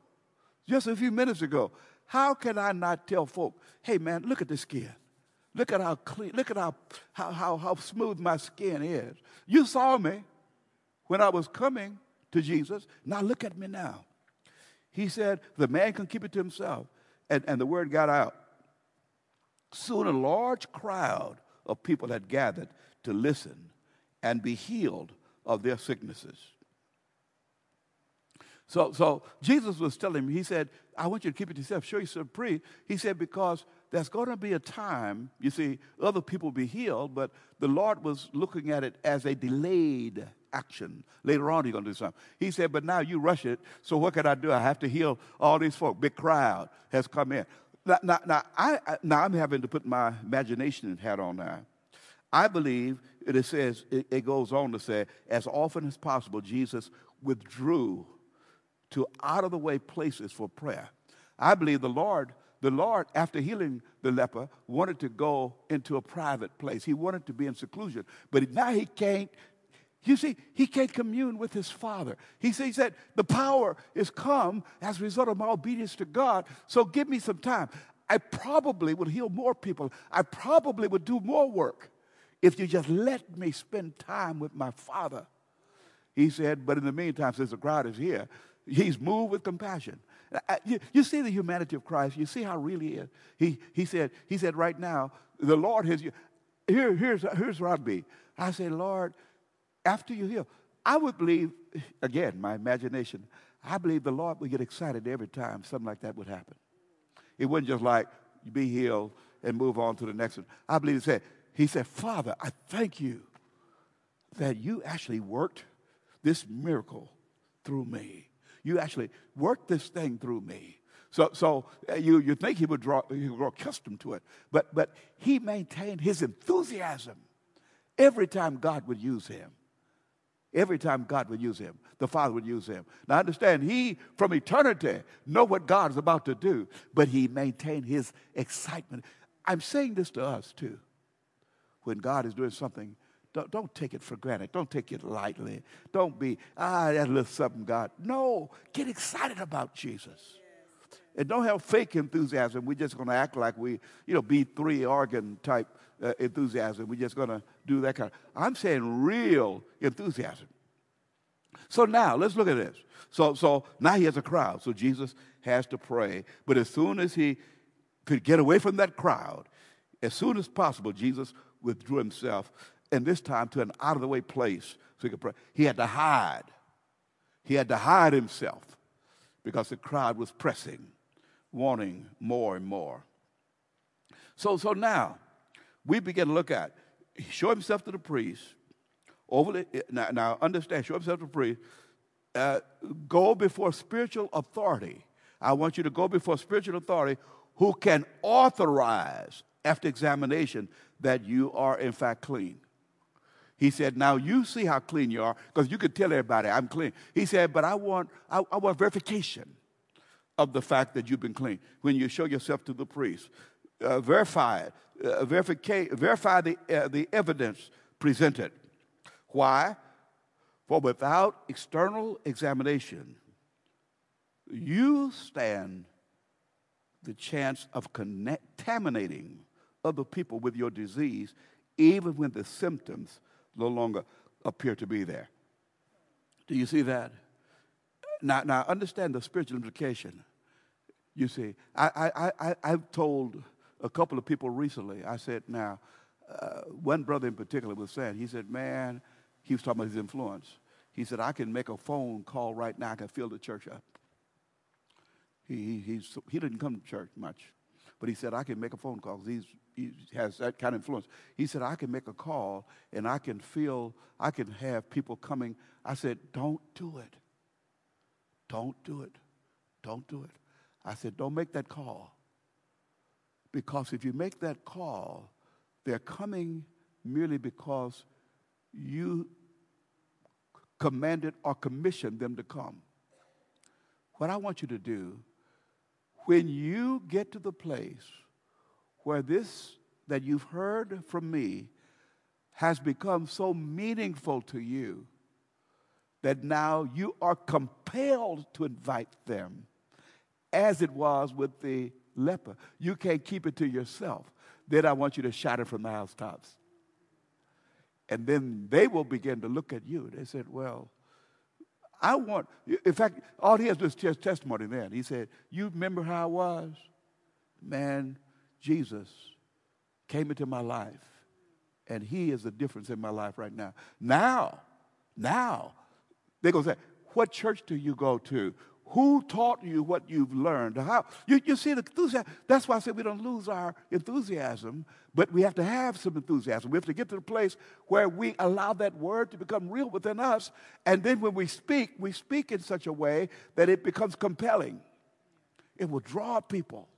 just a few minutes ago? How can I not tell folk, hey man, look at the skin. Look at how clean, look at how, how, how, how smooth my skin is. You saw me when I was coming to Jesus. Now look at me now. He said, the man can keep it to himself. And, and the word got out. Soon a large crowd of people had gathered to listen and be healed of their sicknesses. So, so Jesus was telling me, he said, I want you to keep it to yourself, show yourself free. He said, because there's going to be a time, you see, other people will be healed, but the Lord was looking at it as a delayed action. Later on, he's going to do something. He said, but now you rush it, so what can I do? I have to heal all these folk. Big crowd has come in. Now, now, now, I, now I'm having to put my imagination hat on now. I believe it says, it goes on to say, as often as possible, Jesus withdrew to out of the way places for prayer. I believe the Lord, the Lord, after healing the leper, wanted to go into a private place. He wanted to be in seclusion. But now he can't. You see, he can't commune with his father. He says that the power is come as a result of my obedience to God. So give me some time. I probably would heal more people. I probably would do more work if you just let me spend time with my father. He said, but in the meantime, since the crowd is here, he's moved with compassion. You, see the humanity of Christ. You see how really is. He, he, said, he said, right now, the Lord has, here, here's, here's where I'd be. I say, Lord, after you heal, I would believe, again, my imagination, I believe the Lord would get excited every time something like that would happen. It wasn't just like, you be healed and move on to the next one. I believe he said, he said, Father, I thank you that you actually worked this miracle through me. You actually worked this thing through me. So, so uh, you, you think he would draw, he would grow accustomed to it, but, but he maintained his enthusiasm every time God would use him. Every time God would use him, the Father would use him. Now understand, he from eternity know what God is about to do, but he maintained his excitement. I'm saying this to us too when God is doing something, don't, don't take it for granted. Don't take it lightly. Don't be, ah, that little something, God. No, get excited about Jesus. And don't have fake enthusiasm. We're just going to act like we, you know, B3 organ type uh, enthusiasm. We're just going to do that kind of. I'm saying real enthusiasm. So now let's look at this. So, so now he has a crowd. So Jesus has to pray. But as soon as he could get away from that crowd, as soon as possible, Jesus withdrew himself. and this time to an out of the way place so he could pray. He had to hide. He had to hide himself because the crowd was pressing, wanting more and more. So, so now we begin to look at show himself to the priest. Over the, now, now understand, show himself to the priest. Uh, go before spiritual authority. I want you to go before spiritual authority who can authorize after examination that you are in fact clean. He said, Now you see how clean you are, because you could tell everybody I'm clean. He said, But I want, I, I, want verification of the fact that you've been clean. When you show yourself to the priest, uh, verify it, uh, verify the, uh, the evidence presented. Why? For without external examination, you stand the chance of contaminating other people with your disease, even when the symptoms no longer appear to be there. Do you see that? Now, now understand the spiritual implication. You see, I, I, I, I've told a couple of people recently, I said, now, uh, one brother in particular was saying, he said, man, he was talking about his influence. He said, I can make a phone call right now, I can fill the church up. He, he, he didn't come to church much, but he said, I can make a phone call because he has that kind of influence. He said, I can make a call and I can feel, I can have people coming. I said, don't do it. Don't do it. Don't do it. I said, don't make that call. Because if you make that call, they're coming merely because you commanded or commissioned them to come. What I want you to do when you get to the place where this that you've heard from me has become so meaningful to you that now you are compelled to invite them, as it was with the leper. You can't keep it to yourself. Then I want you to shout it from the housetops. And then they will begin to look at you. They said, Well, I want, in fact, all he has was his testimony then. He said, You remember how I was? Man, Jesus came into my life, and he is the difference in my life right now. Now, now, they're going to say, What church do you go to? Who taught you what you've learned? How you, you see the enthusiasm. That's why I said we don't lose our enthusiasm, but we have to have some enthusiasm. We have to get to the place where we allow that word to become real within us, and then when we speak, we speak in such a way that it becomes compelling. It will draw people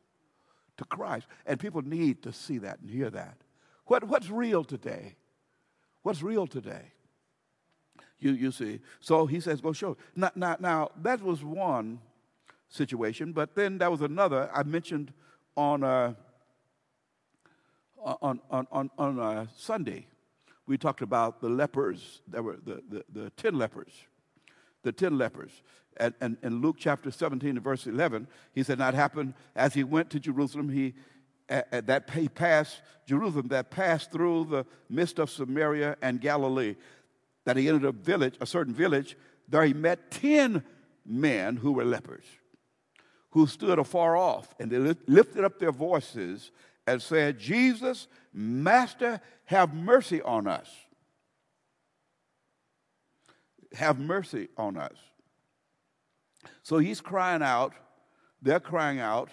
to Christ, and people need to see that and hear that. What, what's real today? What's real today? You, you see. So he says, go show. Now, now, now, that was one situation, but then there was another I mentioned on, uh, on, on, on, on uh, Sunday. We talked about the lepers, there were the, the, the 10 lepers. The 10 lepers. And, and in Luke chapter 17 and verse 11, he said, That happened as he went to Jerusalem. He, that he passed Jerusalem, that passed through the midst of Samaria and Galilee that he entered a village, a certain village. There he met 10 men who were lepers, who stood afar off, and they lifted up their voices and said, Jesus, Master, have mercy on us. Have mercy on us. So he's crying out, they're crying out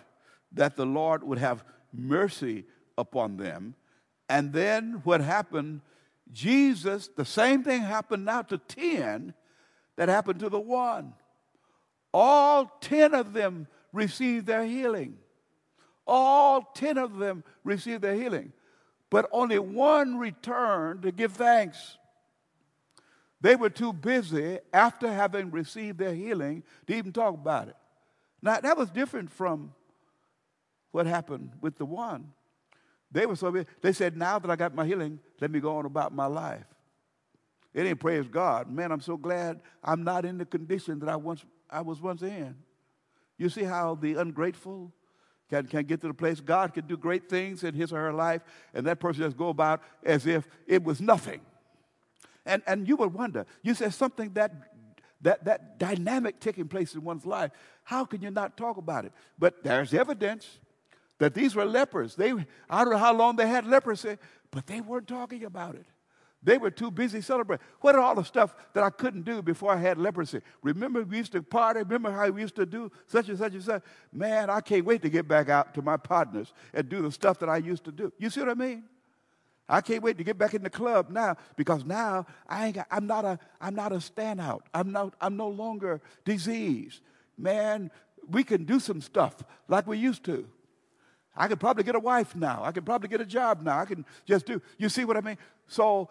that the Lord would have mercy upon them. And then what happened Jesus, the same thing happened now to 10 that happened to the one. All 10 of them received their healing. All 10 of them received their healing. But only one returned to give thanks. They were too busy after having received their healing to even talk about it. Now, that was different from what happened with the one. They were so busy. they said, now that I got my healing, let me go on about my life. It ain't praise God. Man, I'm so glad I'm not in the condition that I once I was once in. You see how the ungrateful can, can get to the place God can do great things in his or her life, and that person just go about as if it was nothing. And and you would wonder, you said something that that that dynamic taking place in one's life. How can you not talk about it? But there's evidence that these were lepers. They, I don't know how long they had leprosy, but they weren't talking about it. They were too busy celebrating. What are all the stuff that I couldn't do before I had leprosy? Remember we used to party? Remember how we used to do such and such and such? Man, I can't wait to get back out to my partners and do the stuff that I used to do. You see what I mean? I can't wait to get back in the club now because now I ain't got, I'm not a I'm not a standout. I'm not I'm no longer diseased. Man, we can do some stuff like we used to. I could probably get a wife now. I could probably get a job now. I can just do. You see what I mean? So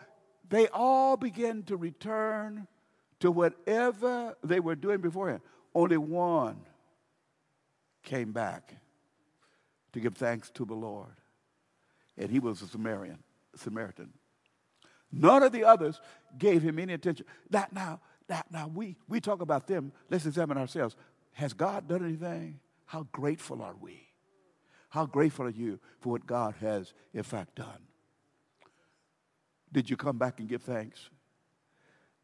they all began to return to whatever they were doing beforehand. Only one came back to give thanks to the Lord, and he was a Samaritan. Samaritan. None of the others gave him any attention. Now, now, now, now we, we talk about them. Let's examine ourselves. Has God done anything? How grateful are we? How grateful are you for what God has, in fact, done? Did you come back and give thanks?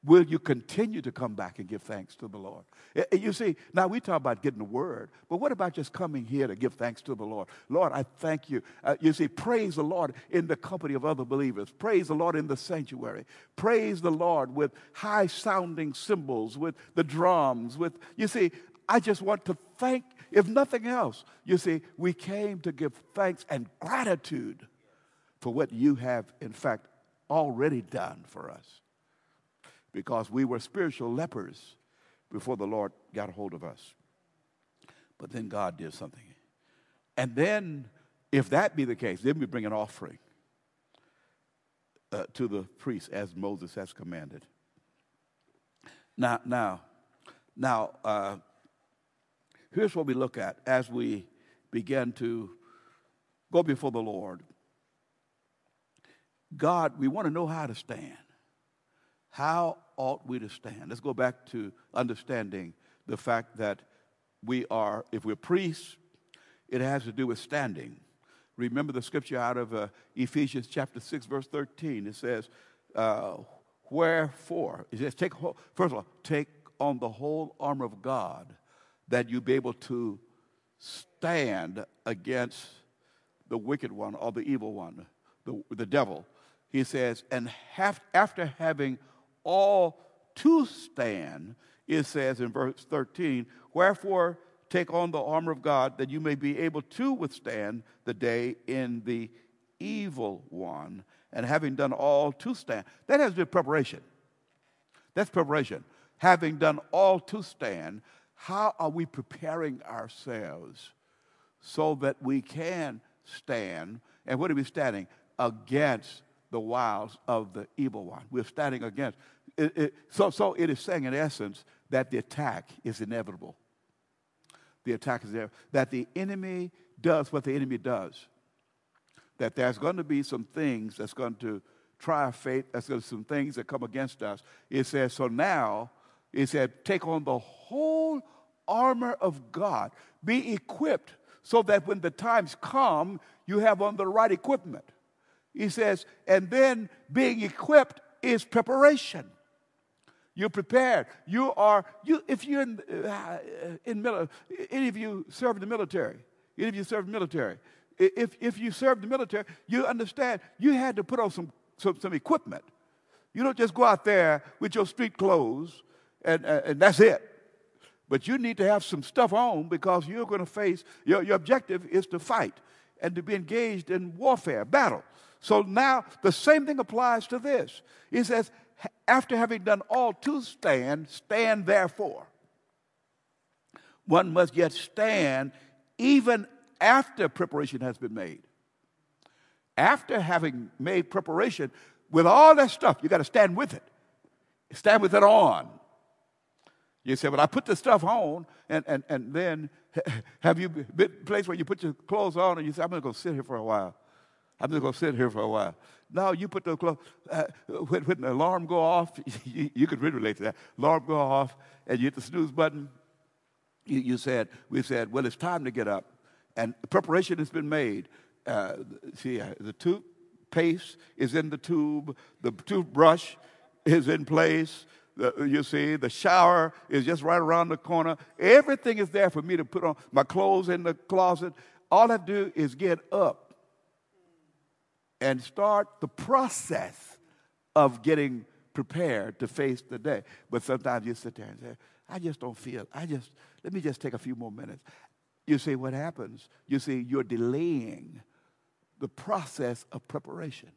Will you continue to come back and give thanks to the Lord? You see, now we talk about getting the word, but what about just coming here to give thanks to the Lord? Lord, I thank you. Uh, you see, praise the Lord in the company of other believers. Praise the Lord in the sanctuary. Praise the Lord with high sounding cymbals, with the drums, with, you see, I just want to thank, if nothing else, you see, we came to give thanks and gratitude for what you have, in fact, already done for us because we were spiritual lepers before the Lord got hold of us. But then God did something. And then, if that be the case, then we bring an offering uh, to the priest as Moses has commanded. Now, now, now, uh, here's what we look at as we begin to go before the Lord. God, we want to know how to stand. How ought we to stand? Let's go back to understanding the fact that we are, if we're priests, it has to do with standing. Remember the scripture out of uh, Ephesians chapter 6, verse 13. It says, uh, Wherefore, it says, take, first of all, take on the whole armor of God that you be able to stand against the wicked one or the evil one, the, the devil. He says, and have, after having all to stand, it says in verse 13, Wherefore take on the armor of God that you may be able to withstand the day in the evil one, and having done all to stand. That has been preparation. That's preparation. Having done all to stand, how are we preparing ourselves so that we can stand? And what are we standing? Against the wiles of the evil one. We're standing against it, it, so, so it is saying, in essence, that the attack is inevitable. The attack is there. That the enemy does what the enemy does. That there's going to be some things that's going to try our faith. There's going to be some things that come against us. It says, so now, it said, take on the whole armor of God. Be equipped so that when the times come, you have on the right equipment. He says, and then being equipped is preparation. You're prepared. You are, you, if you're in, uh, in any of you serve in the military, any of you serve in the military, if, if you serve the military, you understand you had to put on some, some, some equipment. You don't just go out there with your street clothes and, and that's it. But you need to have some stuff on because you're going to face, your, your objective is to fight and to be engaged in warfare, battle. So now the same thing applies to this. He says, after having done all to stand, stand therefore. One must yet stand even after preparation has been made. After having made preparation with all that stuff, you got to stand with it. Stand with it on. You say, Well, I put the stuff on, and, and, and then [LAUGHS] have you been a place where you put your clothes on and you say, I'm going to go sit here for a while? I'm just going to sit here for a while. No, you put the clothes, uh, when, when, the alarm go off, [LAUGHS] you, you could really relate to that. Alarm go off, and you hit the snooze button. You, you said, we said, well, it's time to get up. And preparation has been made. Uh, see, uh, the toothpaste is in the tube. The toothbrush is in place. The, you see, the shower is just right around the corner. Everything is there for me to put on my clothes in the closet. All I do is get up and start the process of getting prepared to face the day. But sometimes you sit there and say, I just don't feel, I just, let me just take a few more minutes. You see what happens? You see, you're delaying the process of preparation.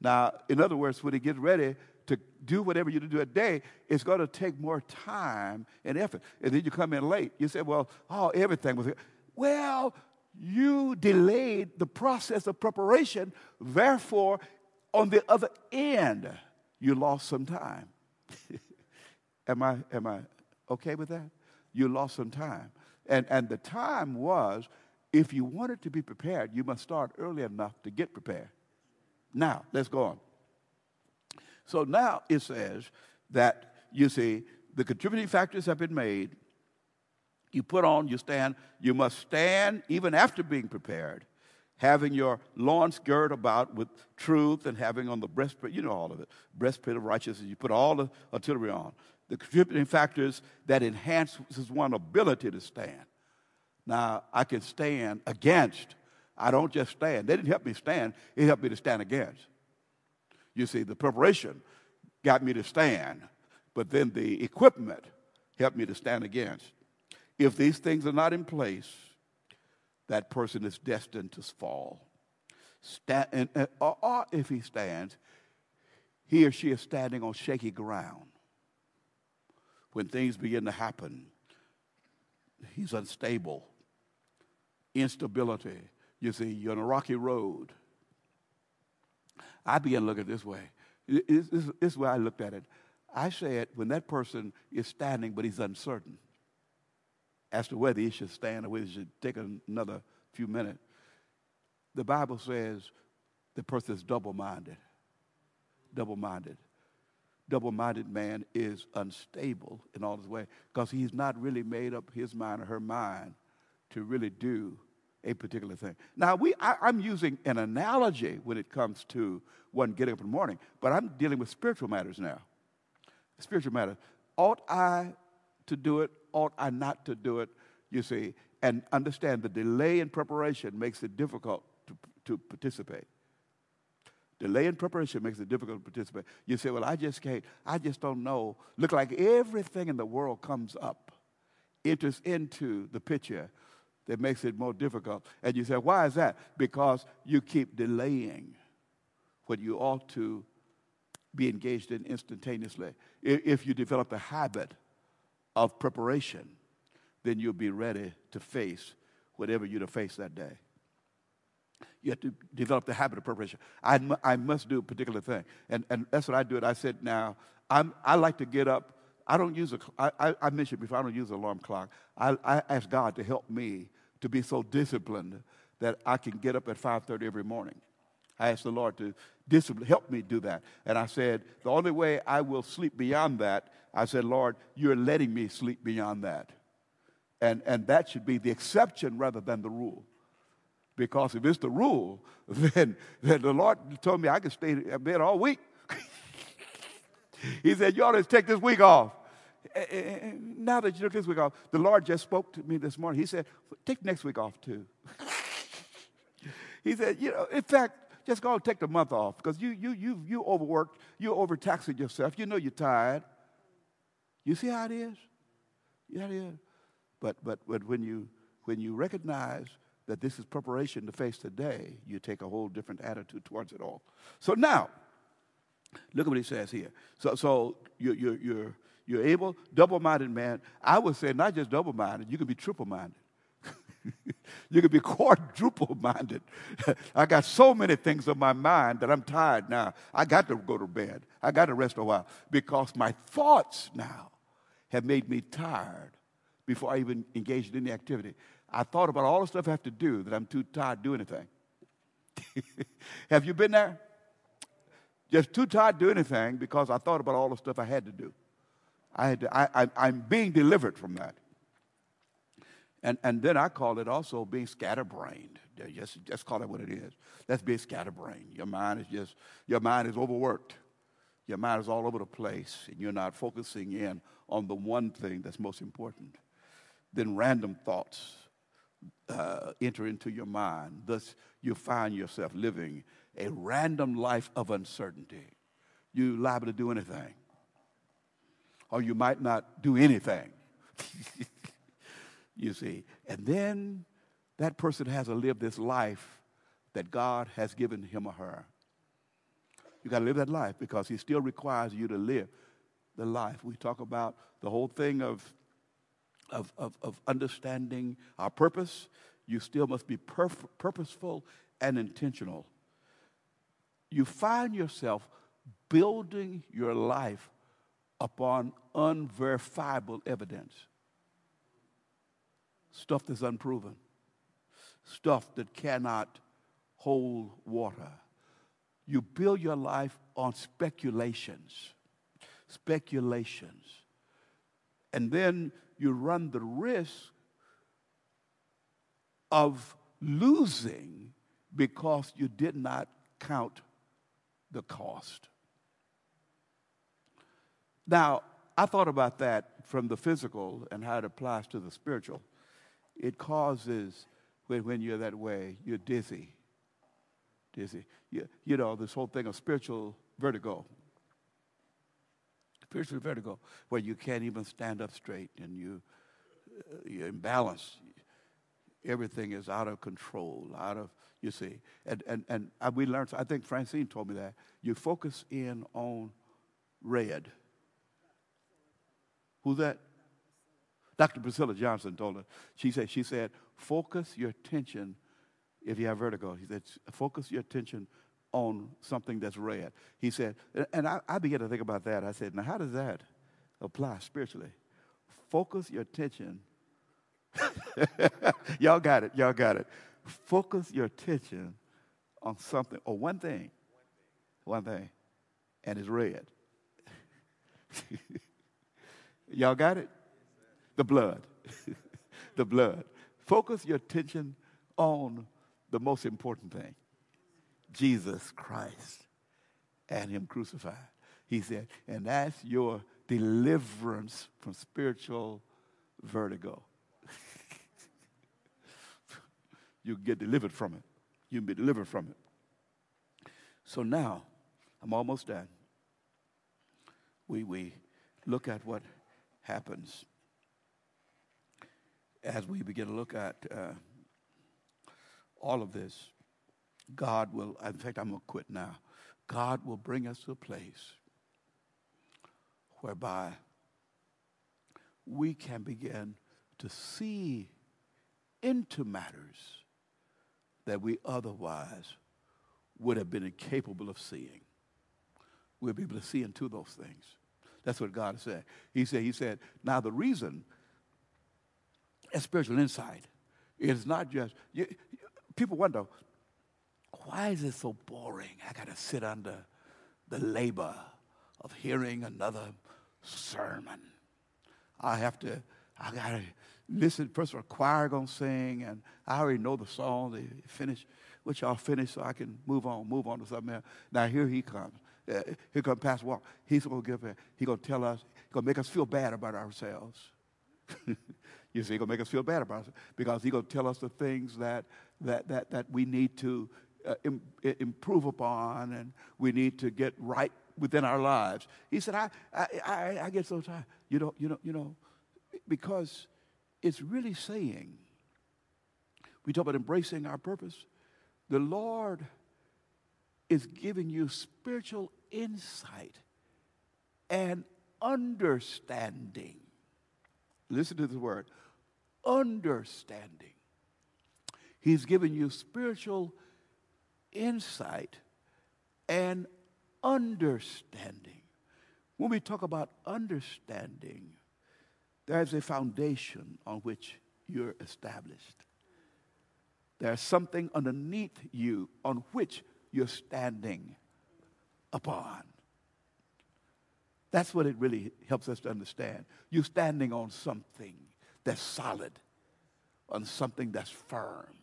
Now, in other words, when he gets ready to do whatever you do a day, it's going to take more time and effort. And then you come in late. You say, well, oh, everything was. Well, you delayed the process of preparation. Therefore, on the other end, you lost some time. [LAUGHS] am, I, am I okay with that? You lost some time. And, and the time was if you wanted to be prepared, you must start early enough to get prepared. Now, let's go on. So now it says that, you see, the contributing factors have been made. You put on, you stand. You must stand even after being prepared, having your loins girt about with truth and having on the breastplate, you know all of it, breastplate of righteousness. You put all the artillery on. The contributing factors that enhances one's ability to stand. Now, I can stand against. I don't just stand. They didn't help me stand, it helped me to stand against. You see, the preparation got me to stand, but then the equipment helped me to stand against. If these things are not in place, that person is destined to fall. Stand, and, and, or, or if he stands, he or she is standing on shaky ground. When things begin to happen, he's unstable instability. You see, you're on a rocky road. I began to look at it this way. This, is where I looked at it. I said, when that person is standing, but he's uncertain as to whether he should stand or whether he should take another few minutes, the Bible says the person is double minded. Double minded. Double minded man is unstable in all his way because he's not really made up his mind or her mind to really do a particular thing. Now, we, I, I'm using an analogy when it comes to one getting up in the morning, but I'm dealing with spiritual matters now. Spiritual matters. Ought I to do it? Ought I not to do it? You see, and understand the delay in preparation makes it difficult to, to participate. Delay in preparation makes it difficult to participate. You say, well, I just can't, I just don't know. Look like everything in the world comes up, enters into the picture that makes it more difficult. And you say, why is that? Because you keep delaying what you ought to be engaged in instantaneously. If you develop a habit of preparation, then you'll be ready to face whatever you're to face that day. You have to develop the habit of preparation. I, I must do a particular thing. And, and that's what I do. It. I said, now, I'm, I like to get up. I don't use a, I, I mentioned before, I don't use an alarm clock. I, I ask God to help me to be so disciplined that I can get up at 5:30 every morning. I asked the Lord to discipline, help me do that. And I said, the only way I will sleep beyond that, I said, Lord, you're letting me sleep beyond that. And, and that should be the exception rather than the rule. Because if it's the rule, [LAUGHS] then, then the Lord told me I could stay in bed all week. [LAUGHS] he said, You ought to take this week off. Now that you took this week off, the Lord just spoke to me this morning. He said, Take next week off too. [LAUGHS] he said, You know, in fact, just go and take the month off because you, you, you, you overworked, you overtaxed yourself. You know you're tired. You see how it is? Yeah, it is. But, but, but when, you, when you recognize that this is preparation to face the day, you take a whole different attitude towards it all. So now, look at what he says here. So, so you're, you're, you're, you're able, double minded man. I would say not just double minded, you can be triple minded. [LAUGHS] you can be quadruple minded. [LAUGHS] I got so many things on my mind that I'm tired now. I got to go to bed. I got to rest a while because my thoughts now have made me tired before I even engaged in any activity. I thought about all the stuff I have to do that I'm too tired to do anything. [LAUGHS] have you been there? Just too tired to do anything because I thought about all the stuff I had to do. I I, I'm being delivered from that. And, and then I call it also being scatterbrained. Just, just call it what it is. That's being scatterbrained. Your mind is just, your mind is overworked. Your mind is all over the place, and you're not focusing in on the one thing that's most important. Then random thoughts uh, enter into your mind. Thus, you find yourself living a random life of uncertainty. you're liable to do anything. Or you might not do anything. [LAUGHS] you see. And then that person has to live this life that God has given him or her. You got to live that life because He still requires you to live the life. We talk about the whole thing of, of, of, of understanding our purpose. You still must be perf- purposeful and intentional. You find yourself building your life upon unverifiable evidence. Stuff that's unproven, stuff that cannot hold water you build your life on speculations. Speculations. And then you run the risk of losing because you did not count the cost. Now, I thought about that from the physical and how it applies to the spiritual. It causes, when, when you're that way, you're dizzy dizzy. You, you know, this whole thing of spiritual vertigo. Spiritual vertigo, where you can't even stand up straight and you, uh, you're imbalanced. Everything is out of control, out of, you see. And, and, and we learned, I think Francine told me that. You focus in on red. Who's that? Dr. Priscilla Johnson told her. She said, she said, focus your attention if you have vertigo. He said, focus your attention on something that's red. He said, and I, I began to think about that. I said, now how does that apply spiritually? Focus your attention. [LAUGHS] Y'all got it. Y'all got it. Focus your attention on something or one thing. One thing. And it's red. [LAUGHS] Y'all got it? The blood. [LAUGHS] the blood. Focus your attention on the most important thing Jesus Christ and Him crucified. He said, and that's your deliverance from spiritual vertigo. [LAUGHS] you get delivered from it. You can be delivered from it. So now, I'm almost done. We, we look at what happens as we begin to look at uh, all of this, God will, in fact, I'm going to quit now. God will bring us to a place whereby we can begin to see into matters that we otherwise would have been incapable of seeing. We'll be able to see into those things. That's what God said. He said, He said, now the reason a spiritual insight It's not just you, people wonder, why is it so boring? I got to sit under the labor of hearing another sermon. I have to, I got to listen. First of all, choir going to sing, and I already know the song. They finish, which y'all finish so I can move on, move on to something else. Now here he comes. Uh, here comes Pastor Walker. He's going to give, he's going to tell us, he's going to make us feel bad about ourselves. [LAUGHS] you see, he's going to make us feel bad about ourselves because he's going to tell us the things that that, that, that we need to uh, Im- improve upon and we need to get right within our lives. He said, I, I, I, I get so tired. You know, you know, you know, because it's really saying, we talk about embracing our purpose. The Lord is giving you spiritual insight and understanding. Listen to this word understanding. He's given you spiritual insight and understanding. When we talk about understanding, there's a foundation on which you're established. There's something underneath you on which you're standing upon. That's what it really helps us to understand. You're standing on something that's solid, on something that's firm.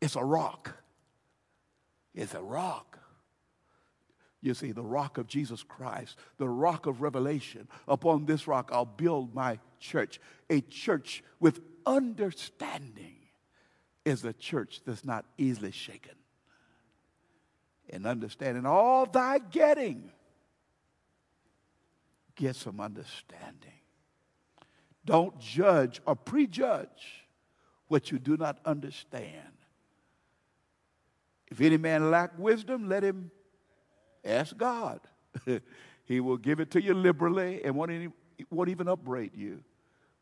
It's a rock. It's a rock. You see, the rock of Jesus Christ, the rock of revelation. Upon this rock, I'll build my church. A church with understanding is a church that's not easily shaken. And understanding all thy getting, get some understanding. Don't judge or prejudge what you do not understand. If any man lack wisdom, let him ask God. [LAUGHS] he will give it to you liberally and won't, any, won't even upbraid you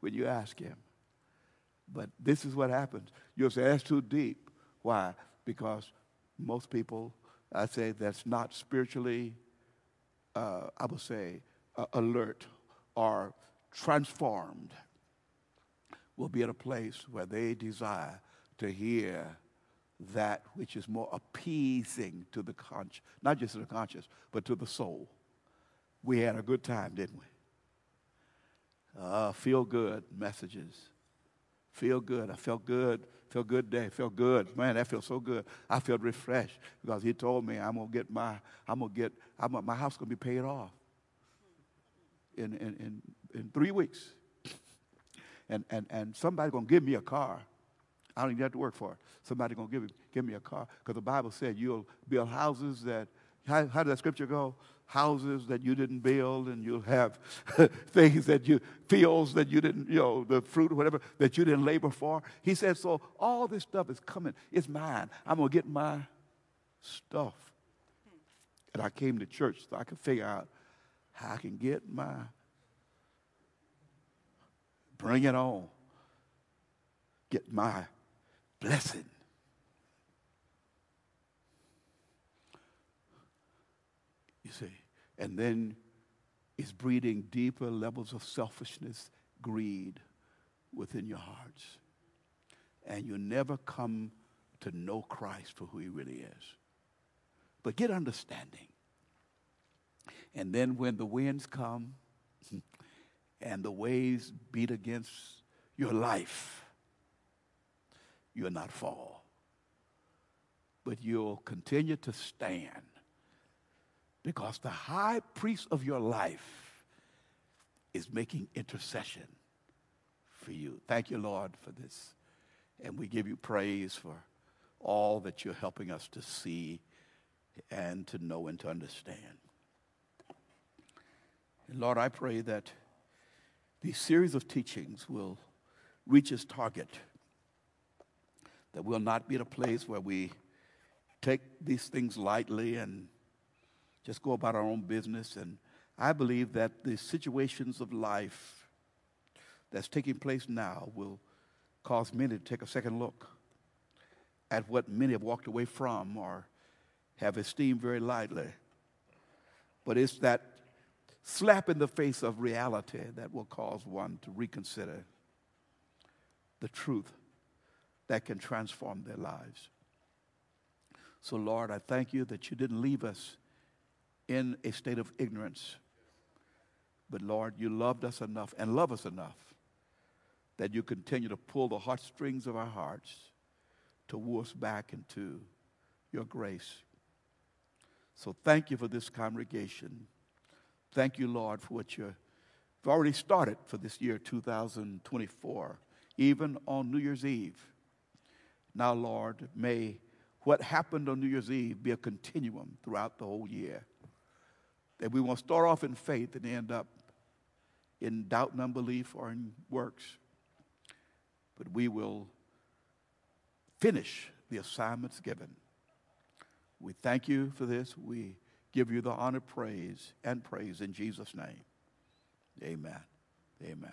when you ask him. But this is what happens. You'll say, that's too deep. Why? Because most people, I say, that's not spiritually, uh, I would say, uh, alert or transformed will be at a place where they desire to hear that which is more appeasing to the conscience, not just to the conscience, but to the soul. We had a good time, didn't we? Uh, feel good messages. Feel good. I felt good. Feel good day. Feel good. Man, that feels so good. I feel refreshed because he told me I'm gonna get my I'm gonna get I'm gonna, my house gonna be paid off in in in, in three weeks. And and and somebody's gonna give me a car. I don't even have to work for it. Somebody's gonna give, give me a car. Because the Bible said you'll build houses that how, how did that scripture go? Houses that you didn't build, and you'll have [LAUGHS] things that you, fields that you didn't, you know, the fruit, or whatever, that you didn't labor for. He said, So all this stuff is coming. It's mine. I'm going to get my stuff. And I came to church so I could figure out how I can get my, bring it on, get my blessing. You see, and then it's breeding deeper levels of selfishness, greed within your hearts. And you never come to know Christ for who he really is. But get understanding. And then when the winds come [LAUGHS] and the waves beat against your life, you'll not fall. But you'll continue to stand because the high priest of your life is making intercession for you. Thank you, Lord, for this. And we give you praise for all that you're helping us to see and to know and to understand. And Lord, I pray that these series of teachings will reach its target, that we'll not be at a place where we take these things lightly and just go about our own business. And I believe that the situations of life that's taking place now will cause many to take a second look at what many have walked away from or have esteemed very lightly. But it's that slap in the face of reality that will cause one to reconsider the truth that can transform their lives. So, Lord, I thank you that you didn't leave us in a state of ignorance. But Lord, you loved us enough and love us enough that you continue to pull the heartstrings of our hearts to woo us back into your grace. So thank you for this congregation. Thank you, Lord, for what you've already started for this year 2024, even on New Year's Eve. Now, Lord, may what happened on New Year's Eve be a continuum throughout the whole year that we won't start off in faith and end up in doubt and unbelief or in works, but we will finish the assignments given. We thank you for this. We give you the honor, praise, and praise in Jesus' name. Amen. Amen.